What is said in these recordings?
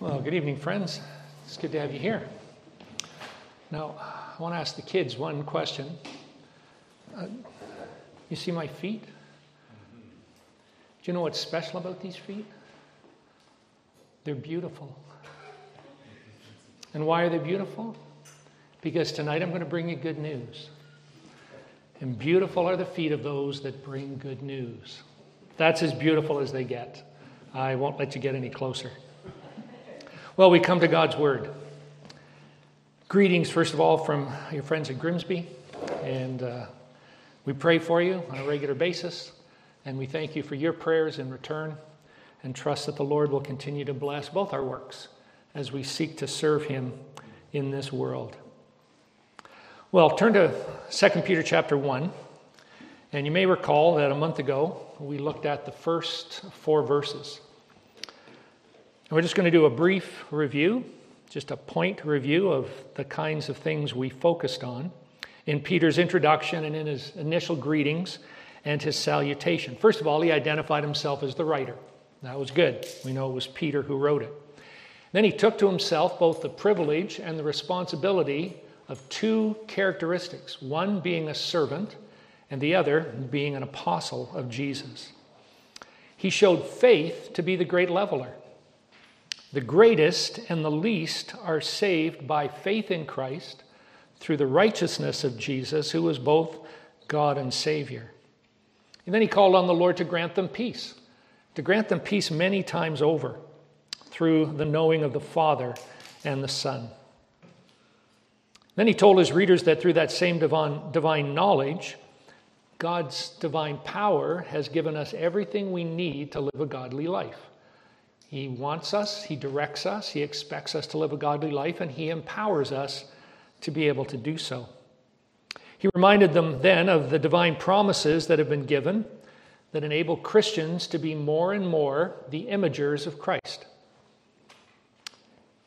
Well, good evening, friends. It's good to have you here. Now, I want to ask the kids one question. Uh, you see my feet? Do you know what's special about these feet? They're beautiful. And why are they beautiful? Because tonight I'm going to bring you good news. And beautiful are the feet of those that bring good news. That's as beautiful as they get. I won't let you get any closer. Well, we come to God's Word. Greetings, first of all, from your friends at Grimsby. And uh, we pray for you on a regular basis. And we thank you for your prayers in return and trust that the Lord will continue to bless both our works as we seek to serve Him in this world. Well, turn to 2 Peter chapter 1. And you may recall that a month ago we looked at the first four verses. And we're just going to do a brief review, just a point review of the kinds of things we focused on in Peter's introduction and in his initial greetings and his salutation. First of all, he identified himself as the writer. That was good. We know it was Peter who wrote it. Then he took to himself both the privilege and the responsibility of two characteristics one being a servant, and the other being an apostle of Jesus. He showed faith to be the great leveler. The greatest and the least are saved by faith in Christ through the righteousness of Jesus, who is both God and Savior. And then he called on the Lord to grant them peace, to grant them peace many times over through the knowing of the Father and the Son. Then he told his readers that through that same divine, divine knowledge, God's divine power has given us everything we need to live a godly life. He wants us, He directs us, He expects us to live a godly life, and He empowers us to be able to do so. He reminded them then of the divine promises that have been given that enable Christians to be more and more the imagers of Christ.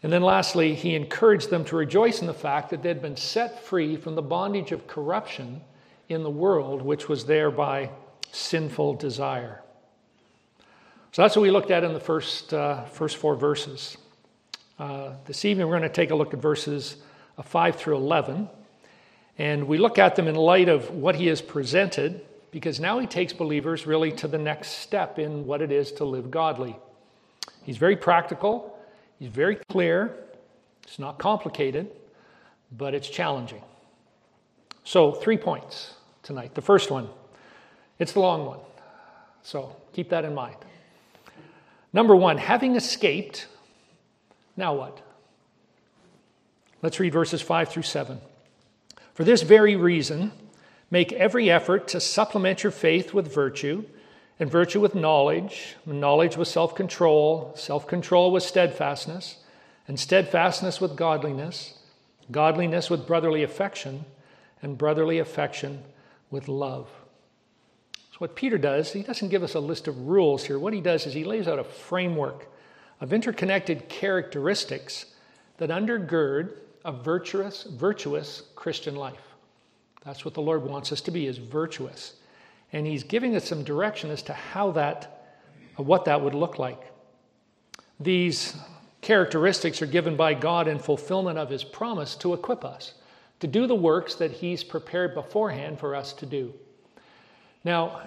And then lastly, he encouraged them to rejoice in the fact that they'd been set free from the bondage of corruption in the world, which was there by sinful desire. So that's what we looked at in the first, uh, first four verses. Uh, this evening, we're going to take a look at verses uh, 5 through 11. And we look at them in light of what he has presented, because now he takes believers really to the next step in what it is to live godly. He's very practical, he's very clear, it's not complicated, but it's challenging. So, three points tonight. The first one, it's the long one. So, keep that in mind. Number one, having escaped, now what? Let's read verses 5 through 7. For this very reason, make every effort to supplement your faith with virtue, and virtue with knowledge, knowledge with self control, self control with steadfastness, and steadfastness with godliness, godliness with brotherly affection, and brotherly affection with love what Peter does, he doesn't give us a list of rules here. What he does is he lays out a framework of interconnected characteristics that undergird a virtuous, virtuous Christian life. That's what the Lord wants us to be, is virtuous. And he's giving us some direction as to how that, what that would look like. These characteristics are given by God in fulfillment of his promise to equip us to do the works that he's prepared beforehand for us to do. Now,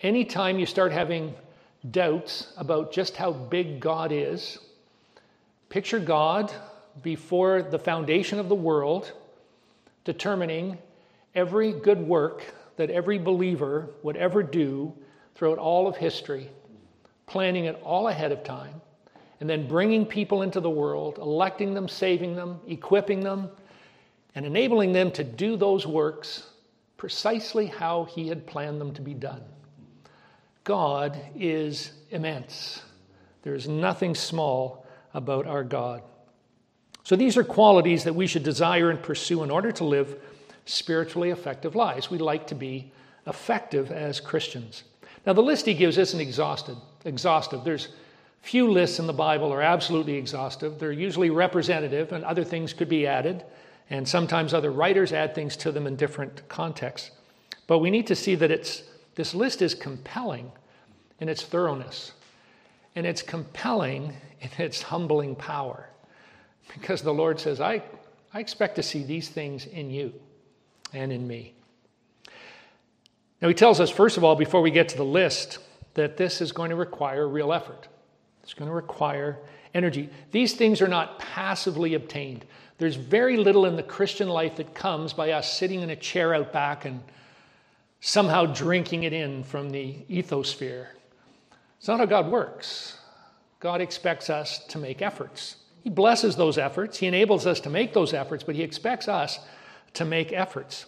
anytime you start having doubts about just how big God is, picture God before the foundation of the world, determining every good work that every believer would ever do throughout all of history, planning it all ahead of time, and then bringing people into the world, electing them, saving them, equipping them, and enabling them to do those works precisely how He had planned them to be done. God is immense. There is nothing small about our God. So these are qualities that we should desire and pursue in order to live spiritually effective lives. We like to be effective as Christians. Now, the list he gives isn't exhausted, exhaustive. There's few lists in the Bible are absolutely exhaustive. They're usually representative, and other things could be added. And sometimes other writers add things to them in different contexts. But we need to see that it's, this list is compelling in its thoroughness. and it's compelling in its humbling power. Because the Lord says, I, I expect to see these things in you and in me. Now, he tells us, first of all, before we get to the list, that this is going to require real effort. It's going to require energy. These things are not passively obtained. There's very little in the Christian life that comes by us sitting in a chair out back and somehow drinking it in from the ethosphere. It's not how God works. God expects us to make efforts. He blesses those efforts, He enables us to make those efforts, but He expects us to make efforts.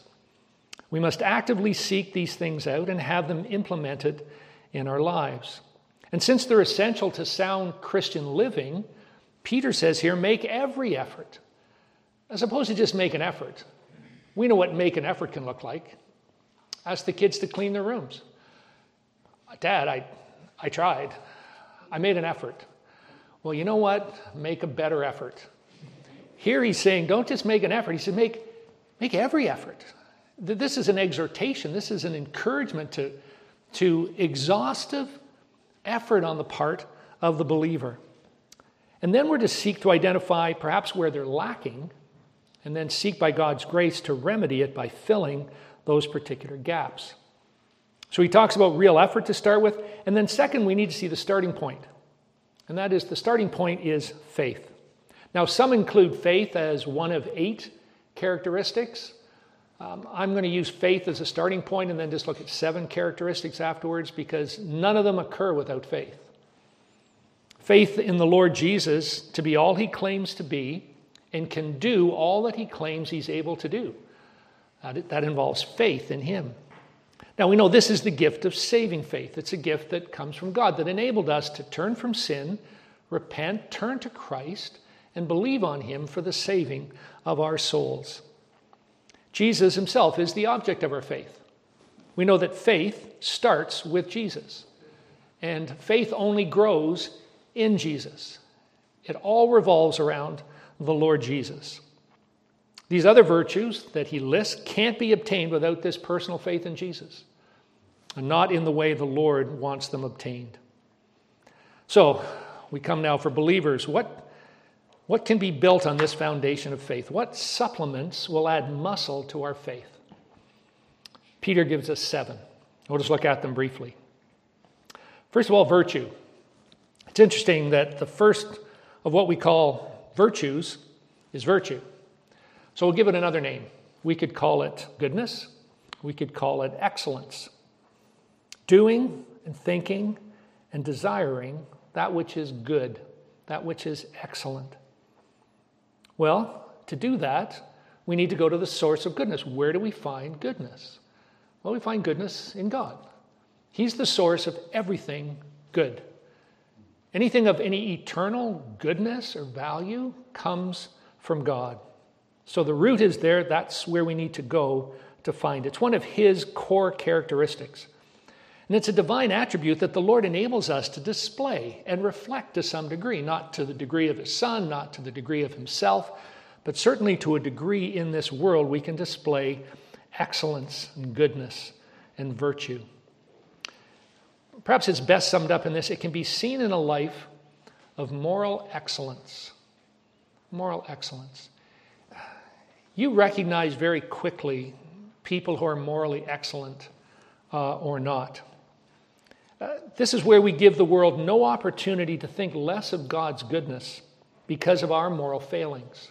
We must actively seek these things out and have them implemented in our lives. And since they're essential to sound Christian living, Peter says here make every effort, as opposed to just make an effort. We know what make an effort can look like. Ask the kids to clean their rooms. Dad, I, I tried. I made an effort. Well, you know what? Make a better effort. Here he's saying, don't just make an effort. He said, make, make every effort. This is an exhortation, this is an encouragement to, to exhaustive effort on the part of the believer. And then we're to seek to identify perhaps where they're lacking, and then seek by God's grace to remedy it by filling those particular gaps. So he talks about real effort to start with. And then, second, we need to see the starting point. And that is the starting point is faith. Now, some include faith as one of eight characteristics. Um, I'm going to use faith as a starting point and then just look at seven characteristics afterwards because none of them occur without faith. Faith in the Lord Jesus to be all he claims to be and can do all that he claims he's able to do. That, involves faith in him. Now, we know this is the gift of saving faith. It's a gift that comes from God that enabled us to turn from sin, repent, turn to Christ, and believe on Him for the saving of our souls. Jesus Himself is the object of our faith. We know that faith starts with Jesus, and faith only grows in Jesus. It all revolves around the Lord Jesus. These other virtues that he lists can't be obtained without this personal faith in Jesus and not in the way the Lord wants them obtained. So, we come now for believers. What, what can be built on this foundation of faith? What supplements will add muscle to our faith? Peter gives us seven. We'll just look at them briefly. First of all, virtue. It's interesting that the first of what we call virtues is virtue. So we'll give it another name. We could call it goodness, we could call it excellence doing and thinking and desiring that which is good, that which is excellent. Well, to do that, we need to go to the source of goodness. Where do we find goodness? Well, we find goodness in God. He's the source of everything good. Anything of any eternal goodness or value comes from God. So the root is there. That's where we need to go to find it. It's one of His core characteristics. And it's a divine attribute that the Lord enables us to display and reflect to some degree, not to the degree of His Son, not to the degree of Himself, but certainly to a degree in this world we can display excellence and goodness and virtue. Perhaps it's best summed up in this it can be seen in a life of moral excellence. Moral excellence. You recognize very quickly people who are morally excellent uh, or not. Uh, this is where we give the world no opportunity to think less of God's goodness because of our moral failings.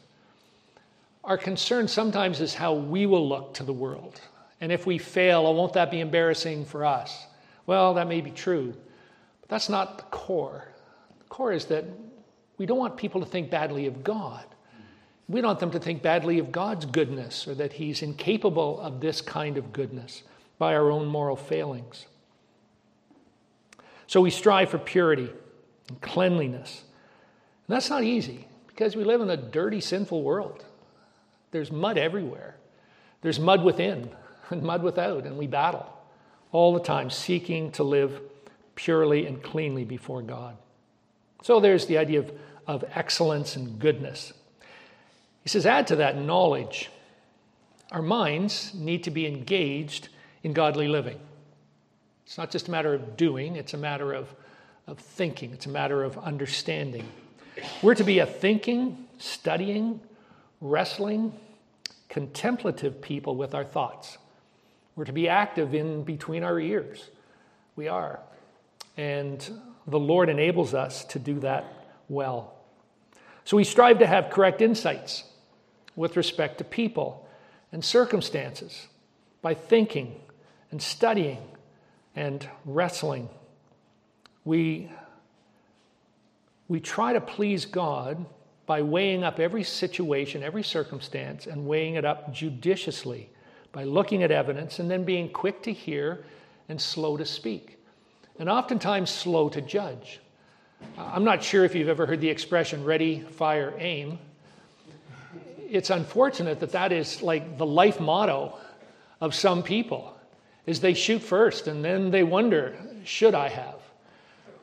Our concern sometimes is how we will look to the world. And if we fail, oh, won't that be embarrassing for us? Well, that may be true, but that's not the core. The core is that we don't want people to think badly of God. We don't want them to think badly of God's goodness or that He's incapable of this kind of goodness by our own moral failings. So we strive for purity and cleanliness. And that's not easy because we live in a dirty, sinful world. There's mud everywhere, there's mud within and mud without, and we battle all the time seeking to live purely and cleanly before God. So there's the idea of, of excellence and goodness. He says, add to that knowledge. Our minds need to be engaged in godly living. It's not just a matter of doing, it's a matter of, of thinking, it's a matter of understanding. We're to be a thinking, studying, wrestling, contemplative people with our thoughts. We're to be active in between our ears. We are. And the Lord enables us to do that well. So we strive to have correct insights with respect to people and circumstances by thinking and studying and wrestling. We, we try to please God by weighing up every situation, every circumstance, and weighing it up judiciously by looking at evidence and then being quick to hear and slow to speak, and oftentimes slow to judge. I'm not sure if you've ever heard the expression ready, fire, aim. It's unfortunate that that is like the life motto of some people is they shoot first and then they wonder, should I have?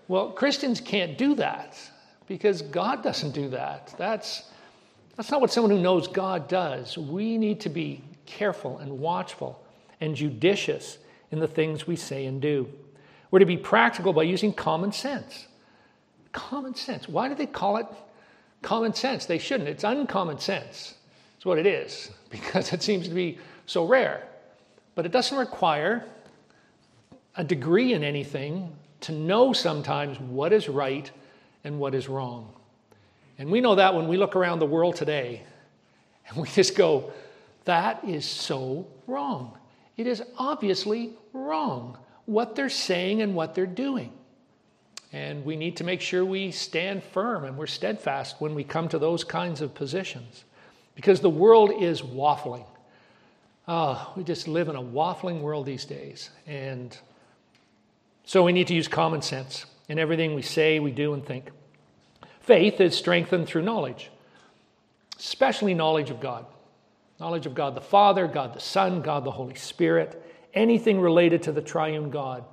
Well, Christians can't do that because God doesn't do that. That's, that's not what someone who knows God does. We need to be careful and watchful and judicious in the things we say and do. We're to be practical by using common sense. Common sense. Why do they call it common sense? They shouldn't. It's uncommon sense. It's what it is because it seems to be so rare. But it doesn't require a degree in anything to know sometimes what is right and what is wrong. And we know that when we look around the world today and we just go, that is so wrong. It is obviously wrong what they're saying and what they're doing. And we need to make sure we stand firm and we're steadfast when we come to those kinds of positions because the world is waffling. Oh, we just live in a waffling world these days. And so we need to use common sense in everything we say, we do, and think. Faith is strengthened through knowledge, especially knowledge of God. Knowledge of God the Father, God the Son, God the Holy Spirit. Anything related to the triune God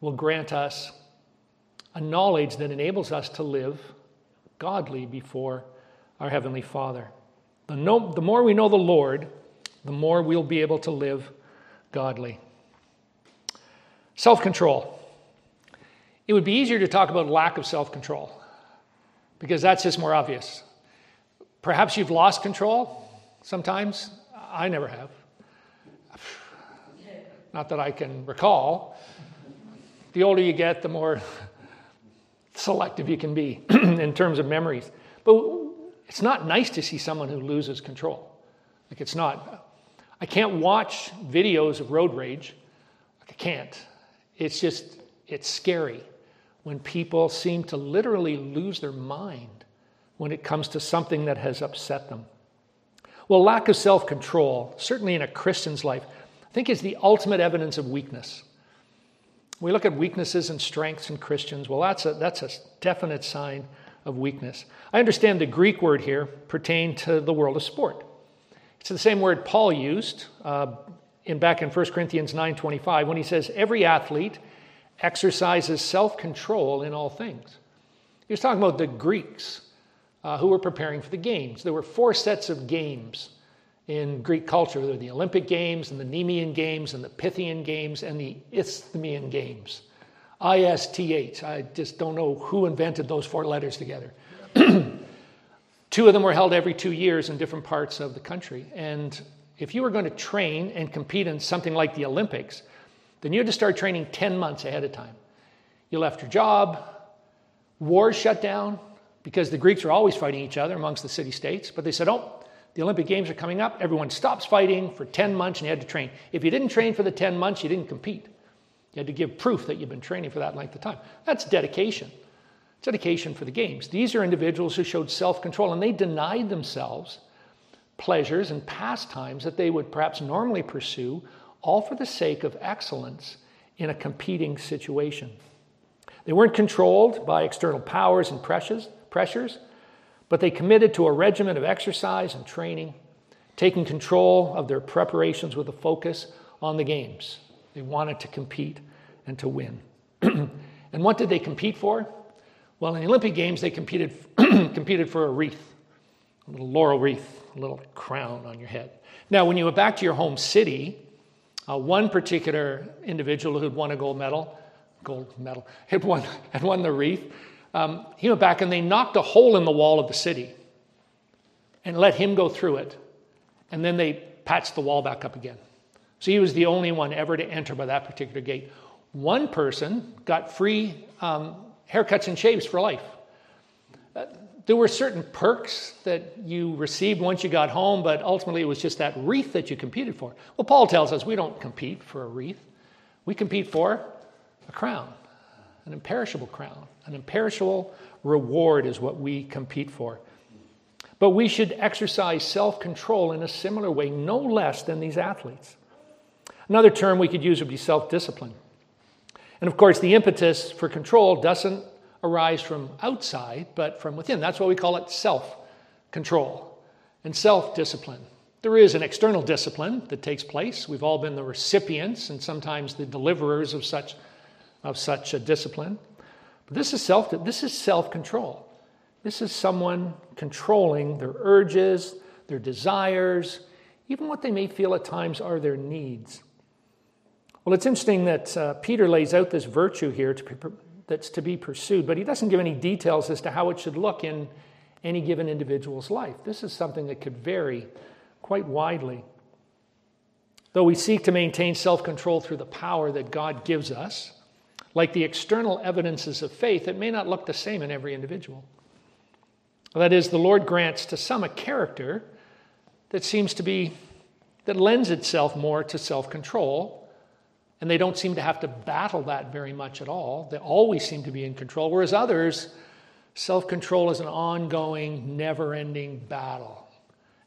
will grant us a knowledge that enables us to live godly before our Heavenly Father. The, no, the more we know the Lord, the more we'll be able to live godly. Self control. It would be easier to talk about lack of self control because that's just more obvious. Perhaps you've lost control sometimes. I never have. Not that I can recall. The older you get, the more selective you can be in terms of memories. But it's not nice to see someone who loses control. Like, it's not. I can't watch videos of road rage. I can't. It's just, it's scary when people seem to literally lose their mind when it comes to something that has upset them. Well, lack of self control, certainly in a Christian's life, I think is the ultimate evidence of weakness. We look at weaknesses and strengths in Christians. Well, that's a, that's a definite sign of weakness. I understand the Greek word here pertained to the world of sport. It's the same word Paul used uh, in back in 1 Corinthians 9:25 when he says every athlete exercises self-control in all things. He was talking about the Greeks uh, who were preparing for the games. There were four sets of games in Greek culture. There were the Olympic Games and the Nemean Games and the Pythian Games and the Isthmian Games. ISTH. I just don't know who invented those four letters together. Two of them were held every two years in different parts of the country. And if you were going to train and compete in something like the Olympics, then you had to start training 10 months ahead of time. You left your job, wars shut down because the Greeks were always fighting each other amongst the city states. But they said, oh, the Olympic Games are coming up. Everyone stops fighting for 10 months and you had to train. If you didn't train for the 10 months, you didn't compete. You had to give proof that you've been training for that length of time. That's dedication It's dedication for the games. These are individuals who showed self control and they denied themselves pleasures and pastimes that they would perhaps normally pursue, all for the sake of excellence in a competing situation. They weren't controlled by external powers and pressures, pressures, but they committed to a regimen of exercise and training, taking control of their preparations with a focus on the games. They wanted to compete and to win. and what did they compete for? Well, in the Olympic Games, they competed, competed for a wreath, a little laurel wreath, a little crown on your head. Now, when you went back to your home city, uh, one particular individual who'd won a gold medal gold medal, had won, had won the wreath. Um, he went back and they knocked a hole in the wall of the city and let him go through it. And then they patched the wall back up again. So he was the only one ever to enter by that particular gate. One person got free um, haircuts and shaves for life. Uh, there were certain perks that you received once you got home, but ultimately it was just that wreath that you competed for. Well, Paul tells us we don't compete for a wreath, we compete for a crown, an imperishable crown. An imperishable reward is what we compete for. But we should exercise self control in a similar way, no less than these athletes. Another term we could use would be self discipline. And of course, the impetus for control doesn't arise from outside, but from within. That's why we call it self control and self discipline. There is an external discipline that takes place. We've all been the recipients and sometimes the deliverers of such, of such a discipline. But this is self this is self-control. This is someone controlling their urges, their desires, even what they may feel at times are their needs. Well, it's interesting that uh, Peter lays out this virtue here to that's to be pursued, but he doesn't give any details as to how it should look in any given individual's life. This is something that could vary quite widely. Though we seek to maintain self control through the power that God gives us, like the external evidences of faith, it may not look the same in every individual. That is, the Lord grants to some a character that seems to be, that lends itself more to self control, and they don't seem to have to battle that very much at all. They always seem to be in control, whereas others, self control is an ongoing, never ending battle.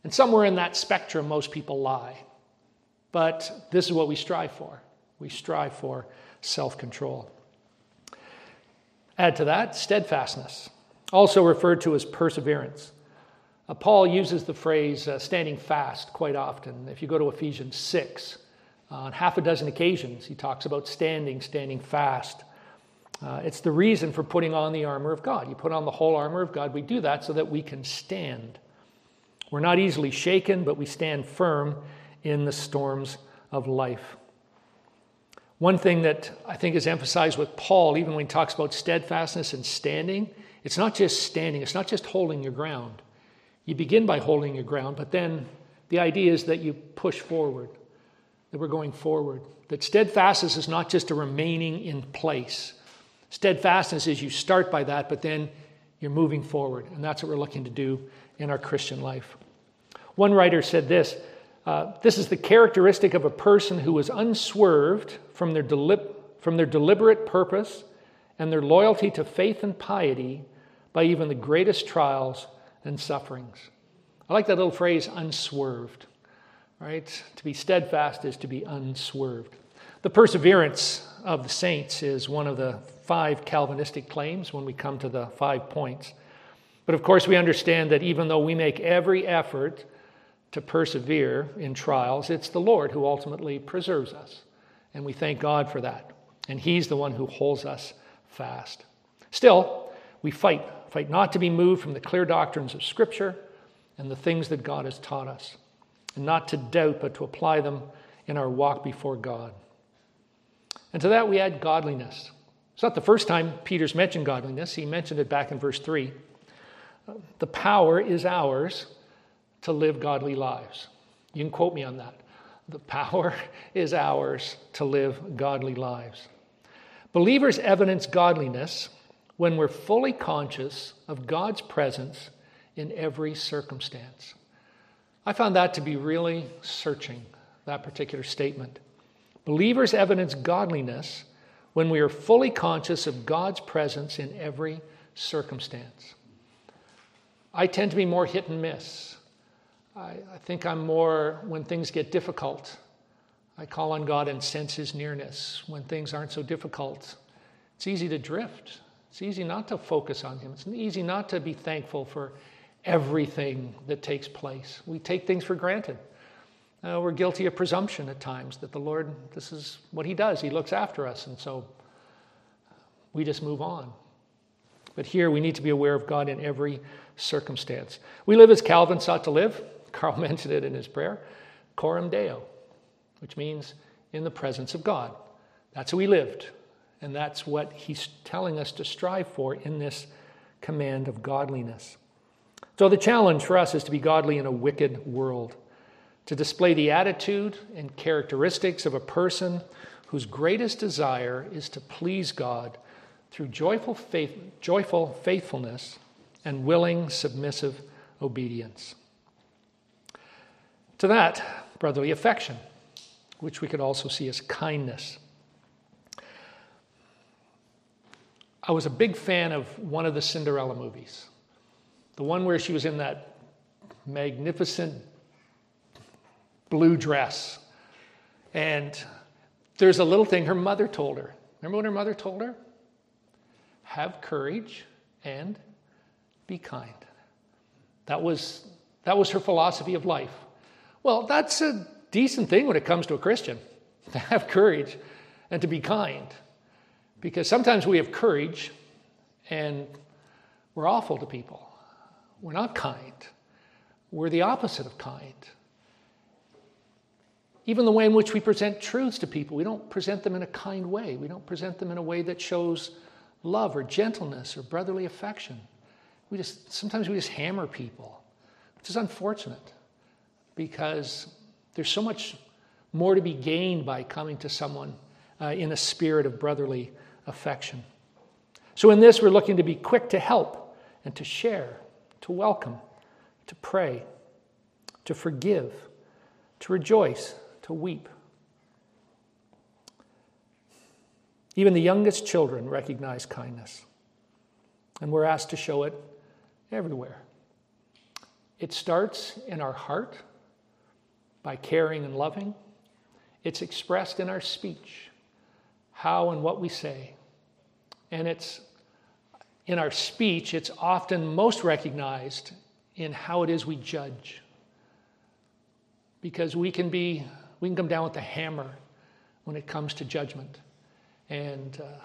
And somewhere in that spectrum, most people lie. But this is what we strive for. We strive for self control. Add to that steadfastness, also referred to as perseverance. Uh, Paul uses the phrase uh, standing fast quite often. If you go to Ephesians 6, uh, on half a dozen occasions, he talks about standing, standing fast. Uh, it's the reason for putting on the armor of God. You put on the whole armor of God. We do that so that we can stand. We're not easily shaken, but we stand firm in the storms of life. One thing that I think is emphasized with Paul, even when he talks about steadfastness and standing, it's not just standing, it's not just holding your ground. You begin by holding your ground, but then the idea is that you push forward, that we're going forward. That steadfastness is not just a remaining in place. Steadfastness is you start by that, but then you're moving forward. And that's what we're looking to do in our Christian life. One writer said this uh, this is the characteristic of a person who is unswerved from their, from their deliberate purpose and their loyalty to faith and piety by even the greatest trials and sufferings. I like that little phrase, unswerved. Right? To be steadfast is to be unswerved. The perseverance of the saints is one of the five Calvinistic claims when we come to the five points. But of course, we understand that even though we make every effort to persevere in trials, it's the Lord who ultimately preserves us. And we thank God for that. And He's the one who holds us fast. Still, we fight. Fight not to be moved from the clear doctrines of Scripture and the things that God has taught us, and not to doubt, but to apply them in our walk before God. And to that we add godliness. It's not the first time Peter's mentioned godliness, he mentioned it back in verse 3. The power is ours to live godly lives. You can quote me on that. The power is ours to live godly lives. Believers evidence godliness when we're fully conscious of God's presence in every circumstance. I found that to be really searching, that particular statement. Believers evidence godliness when we are fully conscious of God's presence in every circumstance. I tend to be more hit and miss. I, I think I'm more, when things get difficult, I call on God and sense His nearness. When things aren't so difficult, it's easy to drift. It's easy not to focus on Him. It's easy not to be thankful for everything that takes place. We take things for granted. Uh, we're guilty of presumption at times that the Lord, this is what He does. He looks after us. And so we just move on. But here we need to be aware of God in every circumstance. We live as Calvin sought to live. Carl mentioned it in his prayer, coram deo, which means in the presence of God. That's how he lived. And that's what he's telling us to strive for in this command of godliness. So, the challenge for us is to be godly in a wicked world, to display the attitude and characteristics of a person whose greatest desire is to please God through joyful, faith, joyful faithfulness and willing, submissive obedience. To that, brotherly affection, which we could also see as kindness. I was a big fan of one of the Cinderella movies, the one where she was in that magnificent blue dress. And there's a little thing her mother told her. Remember what her mother told her? Have courage and be kind. That was, that was her philosophy of life. Well, that's a decent thing when it comes to a Christian to have courage and to be kind. Because sometimes we have courage and we're awful to people. We're not kind. We're the opposite of kind. Even the way in which we present truths to people, we don't present them in a kind way. We don't present them in a way that shows love or gentleness or brotherly affection. We just sometimes we just hammer people, which is unfortunate because there's so much more to be gained by coming to someone uh, in a spirit of brotherly affection. So, in this, we're looking to be quick to help and to share, to welcome, to pray, to forgive, to rejoice, to weep. Even the youngest children recognize kindness, and we're asked to show it everywhere. It starts in our heart by caring and loving, it's expressed in our speech, how and what we say. And it's in our speech, it's often most recognized in how it is we judge. Because we can be, we can come down with the hammer when it comes to judgment. And uh,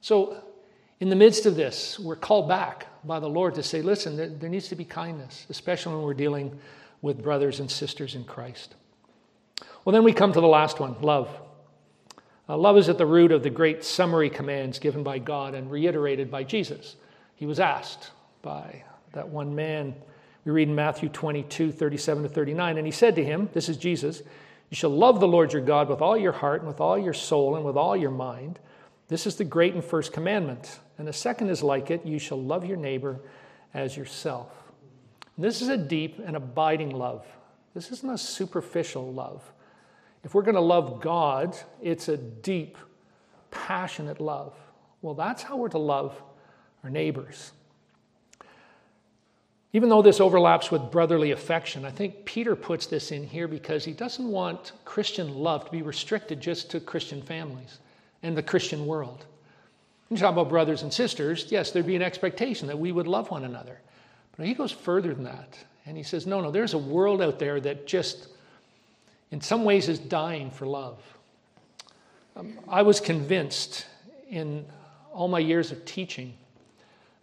so, in the midst of this, we're called back by the Lord to say, listen, there, there needs to be kindness, especially when we're dealing with brothers and sisters in Christ. Well, then we come to the last one love. Uh, love is at the root of the great summary commands given by God and reiterated by Jesus. He was asked by that one man. We read in Matthew 22, 37 to 39, and he said to him, This is Jesus, you shall love the Lord your God with all your heart and with all your soul and with all your mind. This is the great and first commandment. And the second is like it you shall love your neighbor as yourself. And this is a deep and abiding love. This isn't a superficial love. If we're going to love God, it's a deep, passionate love. Well, that's how we're to love our neighbors. Even though this overlaps with brotherly affection, I think Peter puts this in here because he doesn't want Christian love to be restricted just to Christian families and the Christian world. When you talk about brothers and sisters, yes, there'd be an expectation that we would love one another. But he goes further than that. And he says, no, no, there's a world out there that just in some ways is dying for love. Um, I was convinced in all my years of teaching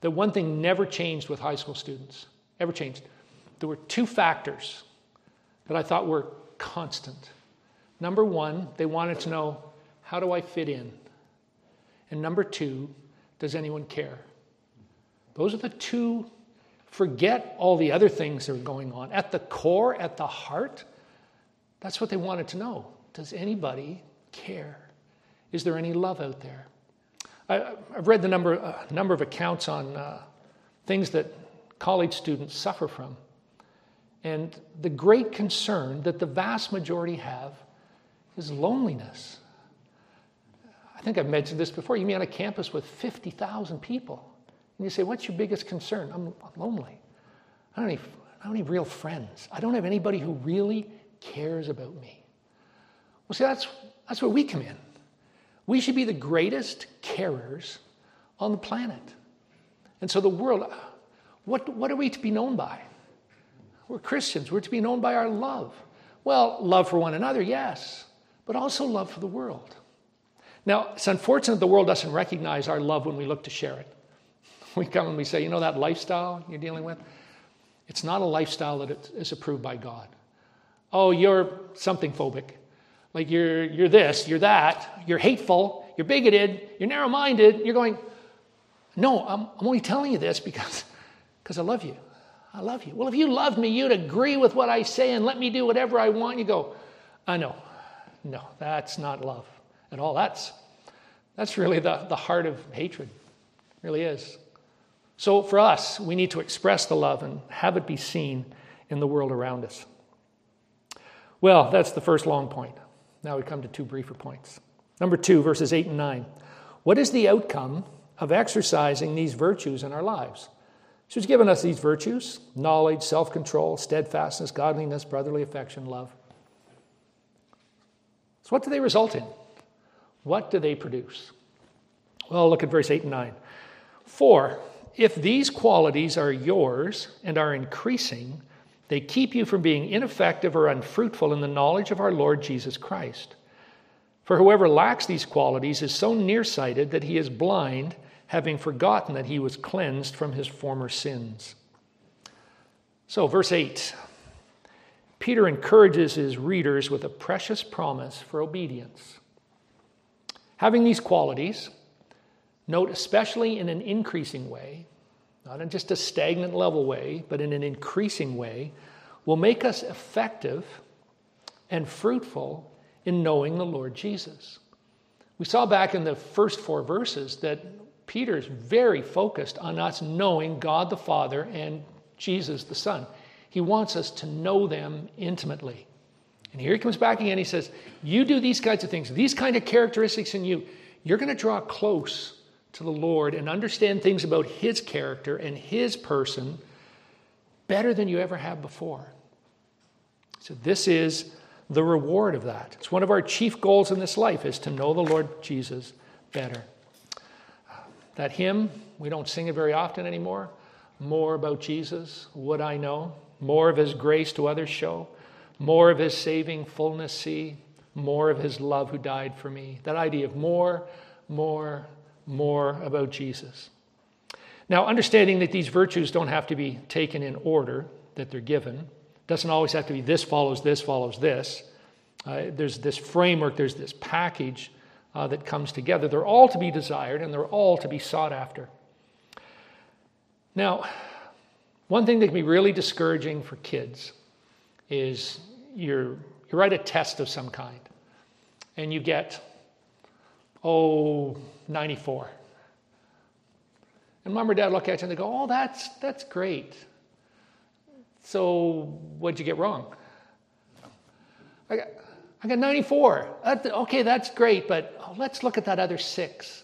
that one thing never changed with high school students, ever changed. There were two factors that I thought were constant. Number one, they wanted to know how do I fit in? And number two, does anyone care? Those are the two, forget all the other things that are going on. At the core, at the heart, that's what they wanted to know. Does anybody care? Is there any love out there? I, have read the number, uh, number of accounts on uh, things that college students suffer from. And the great concern that the vast majority have is loneliness. I think I've mentioned this before. You meet on a campus with 50,000 people, and you say, What's your biggest concern? I'm, I'm lonely. I don't, have I don't have real friends. I don't have anybody who really cares about me. Well, see, that's, that's where we come in. We should be the greatest carers on the planet. And so the world, what, what are we to be known by? We're Christians. We're to be known by our love. Well, love for one another, yes, but also love for the world. Now, it's unfortunate the world doesn't recognize our love when we look to share it. We come and we say, you know that lifestyle you're dealing with? It's not a lifestyle that is approved by God oh, you're something phobic. Like you're, you're this, you're that, you're hateful, you're bigoted, you're narrow minded. You're going, no, I'm, I'm only telling you this because, because I love you. I love you. Well, if you loved me, you'd agree with what I say and let me do whatever I want. You go, I know. No, that's not love at all. That's, that's really the, the heart of hatred. It really is. So for us, we need to express the love and have it be seen in the world around us. Well, that's the first long point. Now we come to two briefer points. Number two, verses 8 and 9. What is the outcome of exercising these virtues in our lives? So he's given us these virtues knowledge, self control, steadfastness, godliness, brotherly affection, love. So, what do they result in? What do they produce? Well, look at verse 8 and 9. For if these qualities are yours and are increasing, they keep you from being ineffective or unfruitful in the knowledge of our Lord Jesus Christ. For whoever lacks these qualities is so nearsighted that he is blind, having forgotten that he was cleansed from his former sins. So, verse 8 Peter encourages his readers with a precious promise for obedience. Having these qualities, note especially in an increasing way, not in just a stagnant level way, but in an increasing way, will make us effective and fruitful in knowing the Lord Jesus. We saw back in the first four verses that Peter's very focused on us knowing God the Father and Jesus the Son. He wants us to know them intimately. And here he comes back again. He says, You do these kinds of things, these kind of characteristics in you, you're going to draw close to the Lord and understand things about His character and His person better than you ever have before. So, this is the reward of that. It's one of our chief goals in this life is to know the Lord Jesus better. That hymn, we don't sing it very often anymore. More about Jesus, would I know? More of his grace to others show. More of his saving fullness see. More of his love who died for me. That idea of more, more, more about Jesus. Now, understanding that these virtues don't have to be taken in order that they're given, doesn't always have to be this follows this follows this. Uh, there's this framework, there's this package uh, that comes together. They're all to be desired and they're all to be sought after. Now, one thing that can be really discouraging for kids is you're, you write a test of some kind and you get oh, 94. And mom or dad look at you and they go, oh, that's, that's great. So what'd you get wrong? I got, I got 94. That, okay, that's great, but oh, let's look at that other six.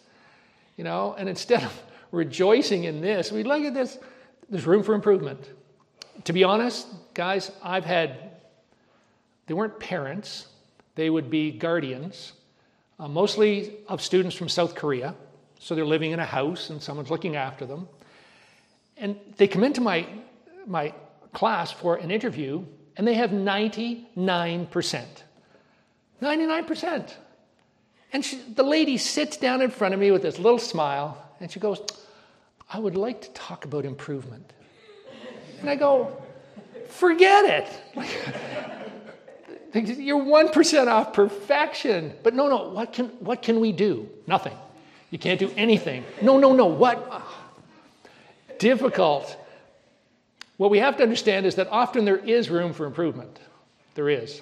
You know, and instead of rejoicing in this, we look at this, there's room for improvement. To be honest, guys, I've had, they weren't parents, they would be guardians uh, mostly of students from South Korea. So they're living in a house and someone's looking after them. And they come into my, my class for an interview and they have 99%. 99%. And she, the lady sits down in front of me with this little smile and she goes, I would like to talk about improvement. And I go, forget it. You're 1% off perfection. But no, no, what can, what can we do? Nothing. You can't do anything. No, no, no. What? Oh. Difficult. What we have to understand is that often there is room for improvement. There is.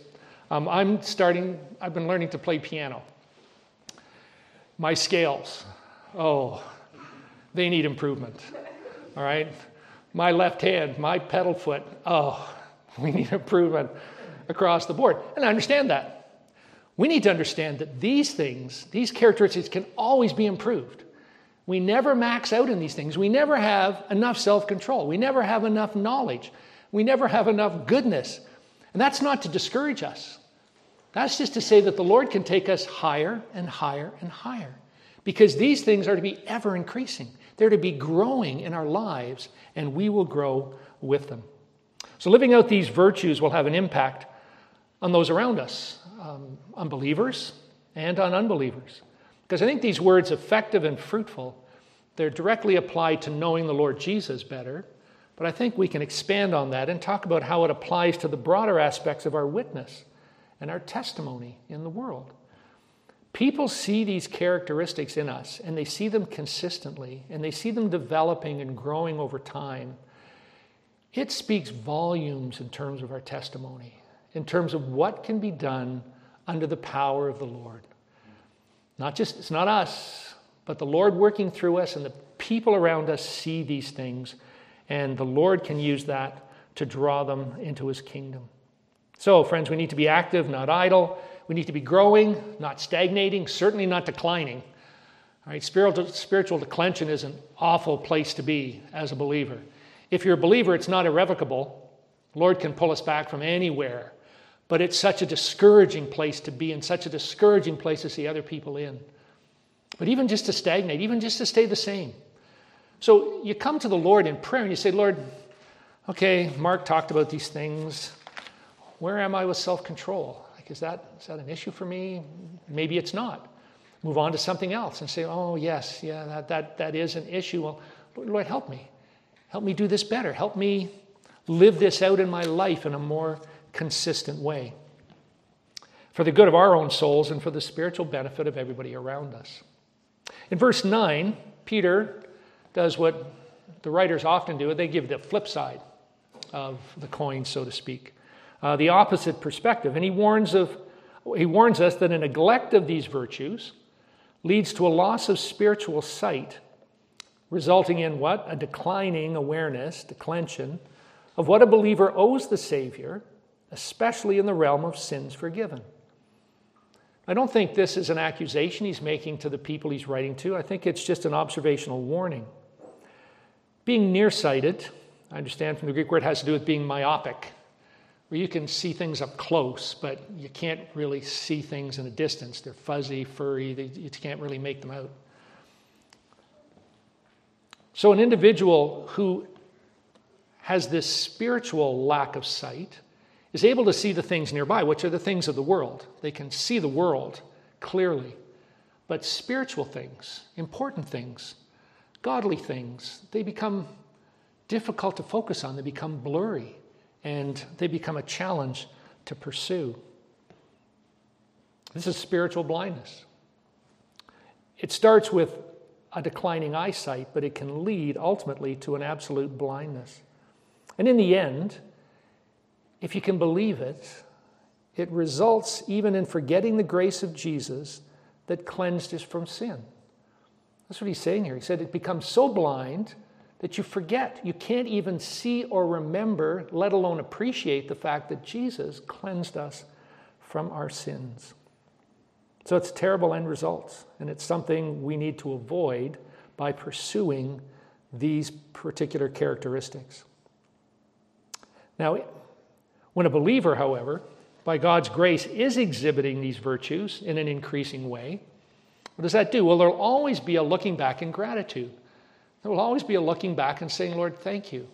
Um, I'm starting, I've been learning to play piano. My scales, oh, they need improvement. All right? My left hand, my pedal foot, oh, we need improvement across the board. And I understand that. We need to understand that these things, these characteristics, can always be improved. We never max out in these things. We never have enough self control. We never have enough knowledge. We never have enough goodness. And that's not to discourage us. That's just to say that the Lord can take us higher and higher and higher. Because these things are to be ever increasing, they're to be growing in our lives, and we will grow with them. So, living out these virtues will have an impact on those around us, um, on believers and on unbelievers. Because I think these words, effective and fruitful, they're directly applied to knowing the Lord Jesus better. But I think we can expand on that and talk about how it applies to the broader aspects of our witness and our testimony in the world. people see these characteristics in us and they see them consistently and they see them developing and growing over time, it speaks volumes in terms of our testimony, in terms of what can be done under the power of the Lord. Not just, it's not us, but the Lord working through us and the people around us see these things, and the Lord can use that to draw them into his kingdom. So, friends, we need to be active, not idle. We need to be growing, not stagnating, certainly not declining. All right, spiritual, spiritual declension is an awful place to be as a believer. If you're a believer, it's not irrevocable. The Lord can pull us back from anywhere. But it's such a discouraging place to be and such a discouraging place to see other people in. But even just to stagnate, even just to stay the same. So you come to the Lord in prayer and you say, Lord, okay, Mark talked about these things. Where am I with self control? Like, is that, is that an issue for me? Maybe it's not. Move on to something else and say, oh, yes, yeah, that, that, that is an issue. Well, Lord, help me. Help me do this better. Help me live this out in my life in a more consistent way for the good of our own souls and for the spiritual benefit of everybody around us. In verse 9, Peter does what the writers often do they give the flip side of the coin, so to speak, uh, the opposite perspective. And he warns, of, he warns us that a neglect of these virtues leads to a loss of spiritual sight, resulting in what? A declining awareness, declension, of what a believer owes the Savior, especially in the realm of sins forgiven. I don't think this is an accusation he's making to the people he's writing to. I think it's just an observational warning. Being nearsighted, I understand from the Greek word, has to do with being myopic, where you can see things up close, but you can't really see things in a distance. They're fuzzy, furry, they, you can't really make them out. So, an individual who has this spiritual lack of sight is able to see the things nearby, which are the things of the world. They can see the world clearly. But spiritual things, important things, godly things, they become difficult to focus on. They become blurry and they become a challenge to pursue. This is spiritual blindness. It starts with a declining eyesight, but it can lead ultimately to an absolute blindness. And in the end, if you can believe it, it results even in forgetting the grace of Jesus that cleansed us from sin. That's what he's saying here. He said it becomes so blind that you forget. You can't even see or remember, let alone appreciate the fact that Jesus cleansed us from our sins. So it's terrible end results, and it's something we need to avoid by pursuing these particular characteristics. Now, when a believer, however, by God's grace, is exhibiting these virtues in an increasing way, what does that do? Well, there'll always be a looking back in gratitude. There will always be a looking back and saying, Lord, thank you.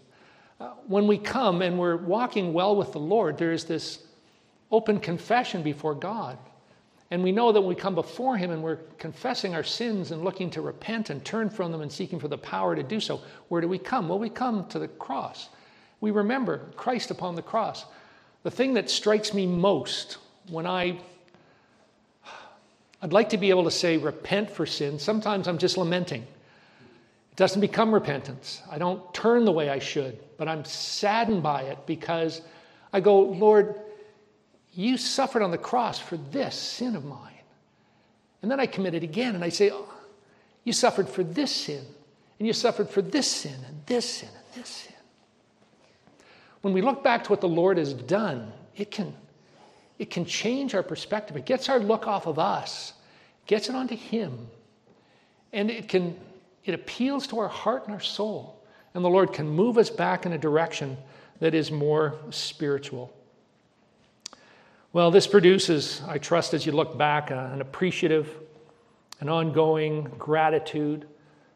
Uh, when we come and we're walking well with the Lord, there is this open confession before God. And we know that when we come before Him and we're confessing our sins and looking to repent and turn from them and seeking for the power to do so, where do we come? Well, we come to the cross. We remember Christ upon the cross. The thing that strikes me most when I I'd like to be able to say repent for sin. Sometimes I'm just lamenting. It doesn't become repentance. I don't turn the way I should, but I'm saddened by it because I go, Lord, you suffered on the cross for this sin of mine. And then I commit it again and I say, oh, you suffered for this sin, and you suffered for this sin, and this sin, and this sin. When we look back to what the Lord has done, it can, it can change our perspective. It gets our look off of us, gets it onto Him. And it can it appeals to our heart and our soul. And the Lord can move us back in a direction that is more spiritual. Well, this produces, I trust, as you look back, an appreciative, an ongoing gratitude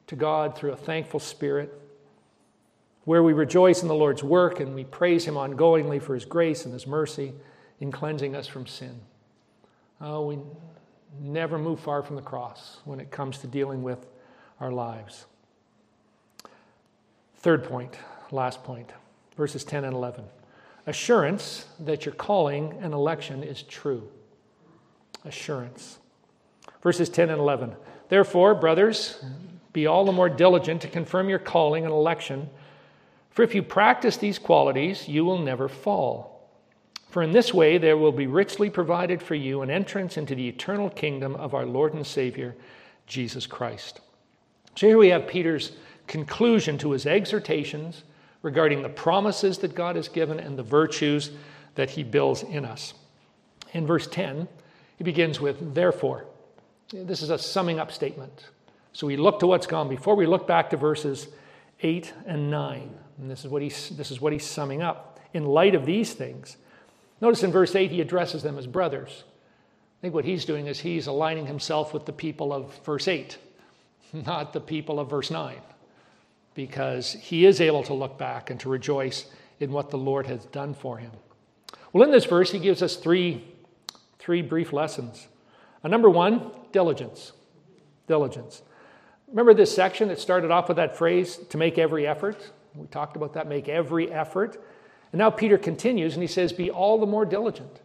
to God through a thankful spirit where we rejoice in the Lord's work and we praise Him ongoingly for His grace and His mercy in cleansing us from sin. Oh, we never move far from the cross when it comes to dealing with our lives. Third point, last point, verses 10 and 11. Assurance that your calling and election is true. Assurance. Verses 10 and 11. Therefore, brothers, be all the more diligent to confirm your calling and election. For if you practice these qualities, you will never fall. For in this way there will be richly provided for you an entrance into the eternal kingdom of our Lord and Savior, Jesus Christ. So here we have Peter's conclusion to his exhortations regarding the promises that God has given and the virtues that he builds in us. In verse 10, he begins with, therefore. This is a summing up statement. So we look to what's gone before. We look back to verses 8 and 9. And this is what he's, this is what he's summing up. In light of these things, notice in verse 8, he addresses them as brothers. I think what he's doing is he's aligning himself with the people of verse 8, not the people of verse 9, because he is able to look back and to rejoice in what the Lord has done for him. Well, in this verse, he gives us three, three brief lessons. Uh, number one, diligence. Diligence. Remember this section that started off with that phrase, to make every effort? We talked about that, make every effort. And now Peter continues and he says, be all the more diligent.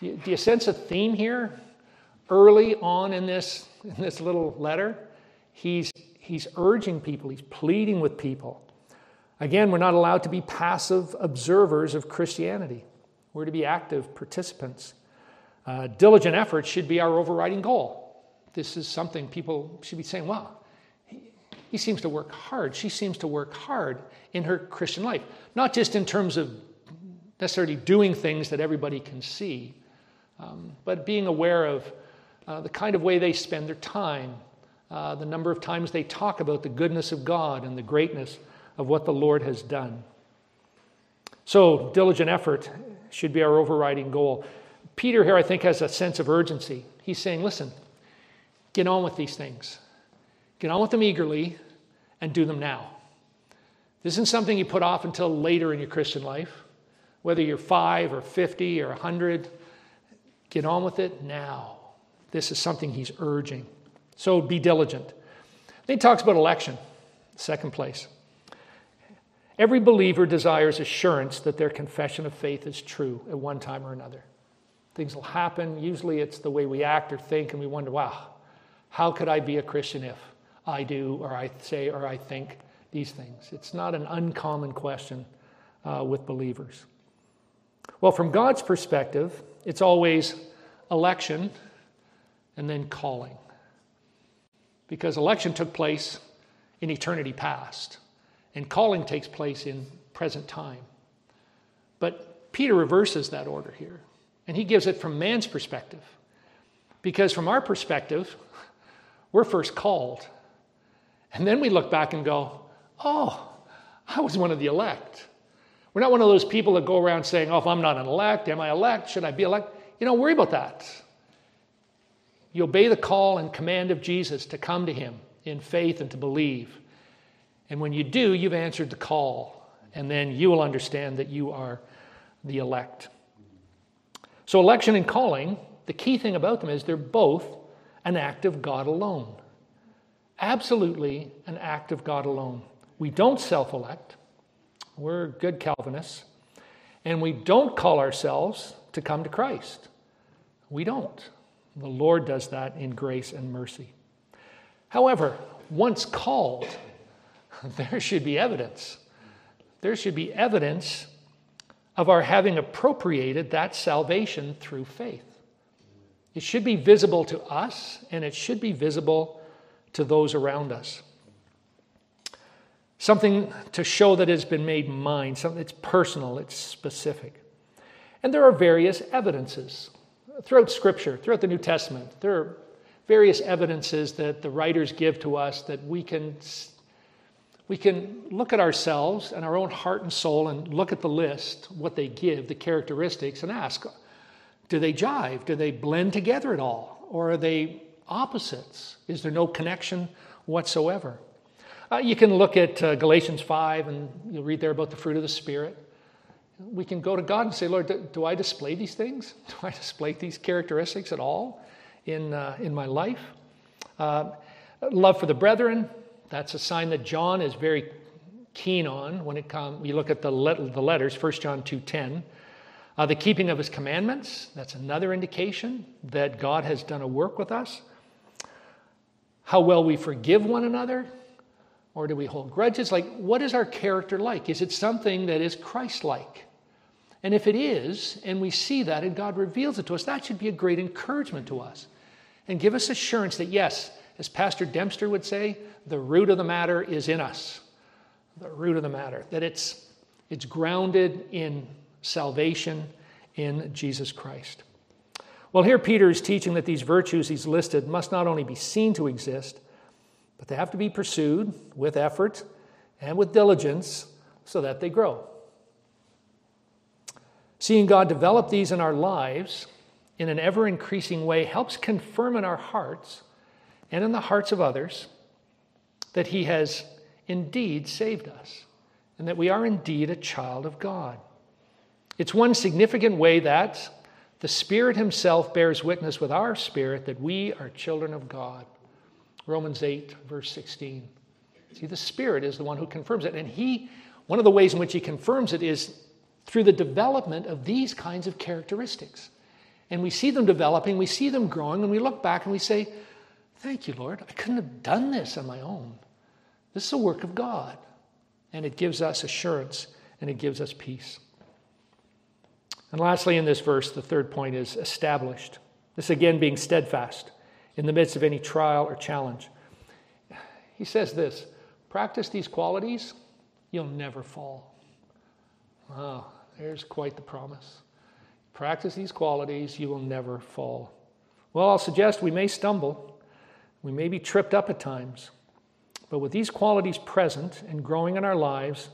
Do you, do you sense a theme here? Early on in this, in this little letter, he's, he's urging people, he's pleading with people. Again, we're not allowed to be passive observers of Christianity, we're to be active participants. Uh, diligent effort should be our overriding goal. This is something people should be saying, wow, he, seems to work hard. She seems to work hard in her Christian life. Not just in terms of necessarily doing things that everybody can see, um, but being aware of uh, the kind of way they spend their time, uh, the number of times they talk about the goodness of God and the greatness of what the Lord has done. So, diligent effort should be our overriding goal. Peter here, I think, has a sense of urgency. He's saying, listen, Get on with these things. Get on with them eagerly and do them now. This isn't something you put off until later in your Christian life, whether you're five or 50 or 100. Get on with it now. This is something he's urging. So be diligent. Then he talks about election, second place. Every believer desires assurance that their confession of faith is true at one time or another. Things will happen. Usually it's the way we act or think, and we wonder, wow, how could I be a Christian if I do or I say or I think these things? It's not an uncommon question uh, with believers. Well, from God's perspective, it's always election and then calling. Because election took place in eternity past, and calling takes place in present time. But Peter reverses that order here, and he gives it from man's perspective. Because from our perspective, we're first called. And then we look back and go, oh, I was one of the elect. We're not one of those people that go around saying, oh, if I'm not an elect, am I elect? Should I be elect? You don't worry about that. You obey the call and command of Jesus to come to him in faith and to believe. And when you do, you've answered the call. And then you will understand that you are the elect. So, election and calling, the key thing about them is they're both an act of God alone. Absolutely an act of God alone. We don't self elect, we're good Calvinists, and we don't call ourselves to come to Christ. We don't. The Lord does that in grace and mercy. However, once called, there should be evidence. There should be evidence of our having appropriated that salvation through faith. It should be visible to us and it should be visible to those around us. Something to show that has been made mine, something that's personal, it's specific. And there are various evidences throughout Scripture, throughout the New Testament. There are various evidences that the writers give to us that we can, we can look at ourselves and our own heart and soul and look at the list, what they give, the characteristics, and ask do they jive? Do they blend together at all? Or are they opposites? Is there no connection whatsoever? Uh, you can look at uh, Galatians 5 and you'll read there about the fruit of the Spirit. We can go to God and say, Lord, do, do I display these things? Do I display these characteristics at all in, uh, in my life? Uh, love for the brethren, that's a sign that John is very keen on when it comes. You look at the, let, the letters, 1 John 2.10. Uh, the keeping of his commandments, that's another indication that God has done a work with us. How well we forgive one another? Or do we hold grudges? Like, what is our character like? Is it something that is Christ like? And if it is, and we see that and God reveals it to us, that should be a great encouragement to us and give us assurance that, yes, as Pastor Dempster would say, the root of the matter is in us. The root of the matter, that it's, it's grounded in salvation in Jesus Christ. Well, here Peter is teaching that these virtues he's listed must not only be seen to exist, but they have to be pursued with effort and with diligence so that they grow. Seeing God develop these in our lives in an ever increasing way helps confirm in our hearts and in the hearts of others that He has indeed saved us and that we are indeed a child of God. It's one significant way that the Spirit Himself bears witness with our spirit that we are children of God. Romans 8, verse 16. See, the Spirit is the one who confirms it. And He, one of the ways in which He confirms it is through the development of these kinds of characteristics. And we see them developing, we see them growing, and we look back and we say, Thank you, Lord. I couldn't have done this on my own. This is a work of God. And it gives us assurance and it gives us peace. And lastly, in this verse, the third point is established. This again being steadfast in the midst of any trial or challenge. He says this practice these qualities, you'll never fall. Wow, there's quite the promise. Practice these qualities, you will never fall. Well, I'll suggest we may stumble, we may be tripped up at times, but with these qualities present and growing in our lives,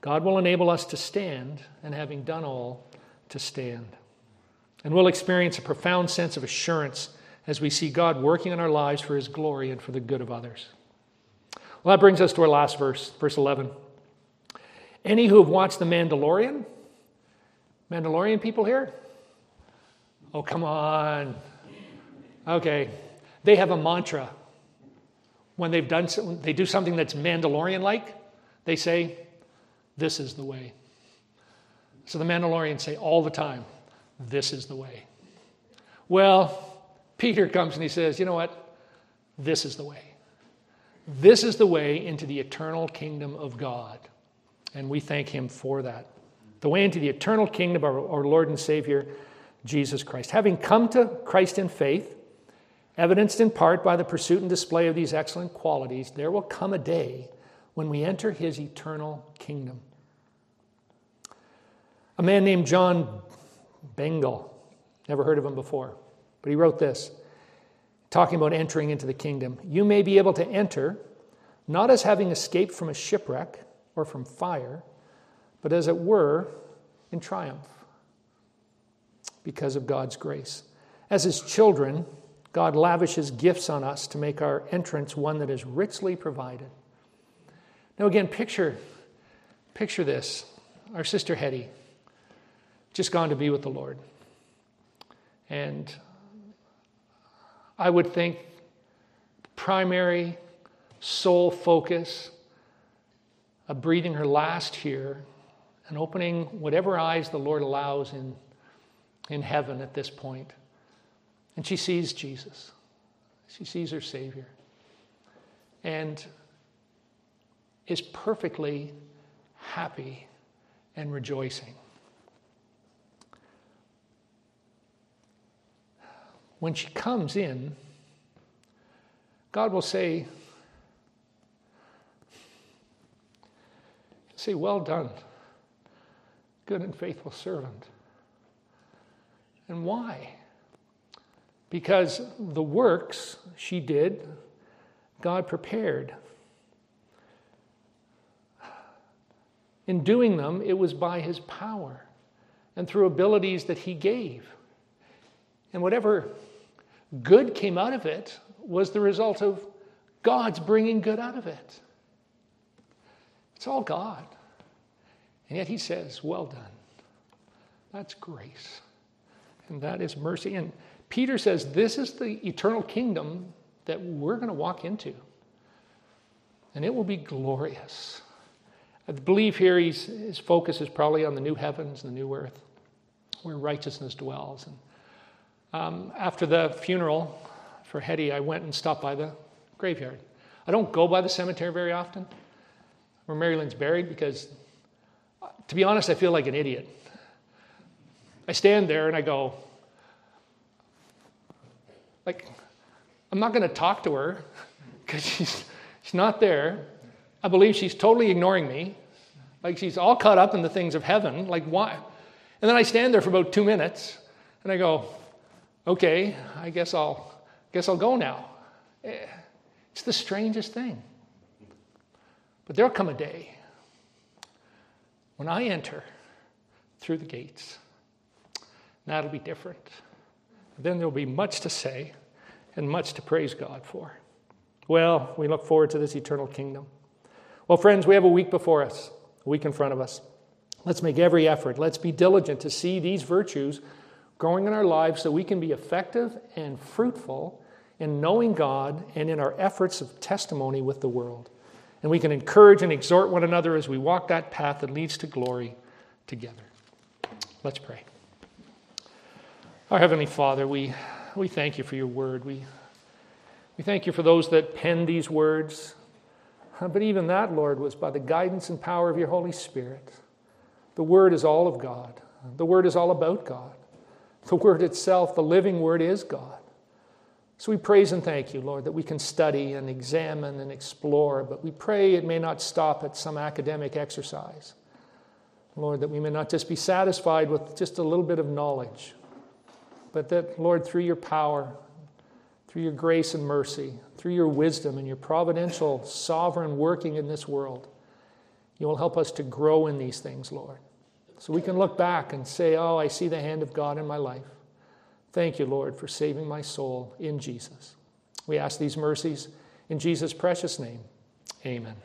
God will enable us to stand, and having done all, to stand. And we'll experience a profound sense of assurance as we see God working in our lives for His glory and for the good of others. Well, that brings us to our last verse, verse 11. Any who have watched The Mandalorian? Mandalorian people here? Oh, come on. Okay. They have a mantra. When they've done they do something that's Mandalorian like, they say, This is the way. So the Mandalorians say all the time, This is the way. Well, Peter comes and he says, You know what? This is the way. This is the way into the eternal kingdom of God. And we thank him for that. The way into the eternal kingdom of our Lord and Savior, Jesus Christ. Having come to Christ in faith, evidenced in part by the pursuit and display of these excellent qualities, there will come a day when we enter his eternal kingdom. A man named John Bengel, never heard of him before, but he wrote this, talking about entering into the kingdom. You may be able to enter, not as having escaped from a shipwreck or from fire, but as it were, in triumph because of God's grace. As His children, God lavishes gifts on us to make our entrance one that is richly provided. Now, again, picture, picture this. Our sister Hetty, just gone to be with the Lord. And I would think primary sole focus of breathing her last here and opening whatever eyes the Lord allows in, in heaven at this point. And she sees Jesus, she sees her Savior, and is perfectly happy and rejoicing. When she comes in, God will say, Say, well done, good and faithful servant. And why? Because the works she did, God prepared. In doing them, it was by his power and through abilities that he gave. And whatever good came out of it was the result of God's bringing good out of it. It's all God. And yet he says, Well done. That's grace. And that is mercy. And Peter says, This is the eternal kingdom that we're going to walk into. And it will be glorious. I believe here his focus is probably on the new heavens and the new earth where righteousness dwells. And um, after the funeral for Hetty, I went and stopped by the graveyard. I don't go by the cemetery very often where Mary Lynn's buried because, to be honest, I feel like an idiot. I stand there and I go, like, I'm not going to talk to her because she's, she's not there. I believe she's totally ignoring me. Like, she's all caught up in the things of heaven. Like, why? And then I stand there for about two minutes and I go, okay, I guess I'll, guess I'll go now. Eh, it's the strangest thing. But there'll come a day when I enter through the gates. That'll be different. Then there'll be much to say and much to praise God for. Well, we look forward to this eternal kingdom. Well, friends, we have a week before us, a week in front of us. Let's make every effort. Let's be diligent to see these virtues growing in our lives so we can be effective and fruitful in knowing God and in our efforts of testimony with the world. And we can encourage and exhort one another as we walk that path that leads to glory together. Let's pray. Our Heavenly Father, we, we thank you for your word. We, we thank you for those that penned these words. Uh, but even that, Lord, was by the guidance and power of your Holy Spirit. The word is all of God, the word is all about God. The word itself, the living word, is God. So we praise and thank you, Lord, that we can study and examine and explore, but we pray it may not stop at some academic exercise. Lord, that we may not just be satisfied with just a little bit of knowledge, but that, Lord, through your power, through your grace and mercy, through your wisdom and your providential, sovereign working in this world, you will help us to grow in these things, Lord. So we can look back and say, Oh, I see the hand of God in my life. Thank you, Lord, for saving my soul in Jesus. We ask these mercies in Jesus' precious name. Amen.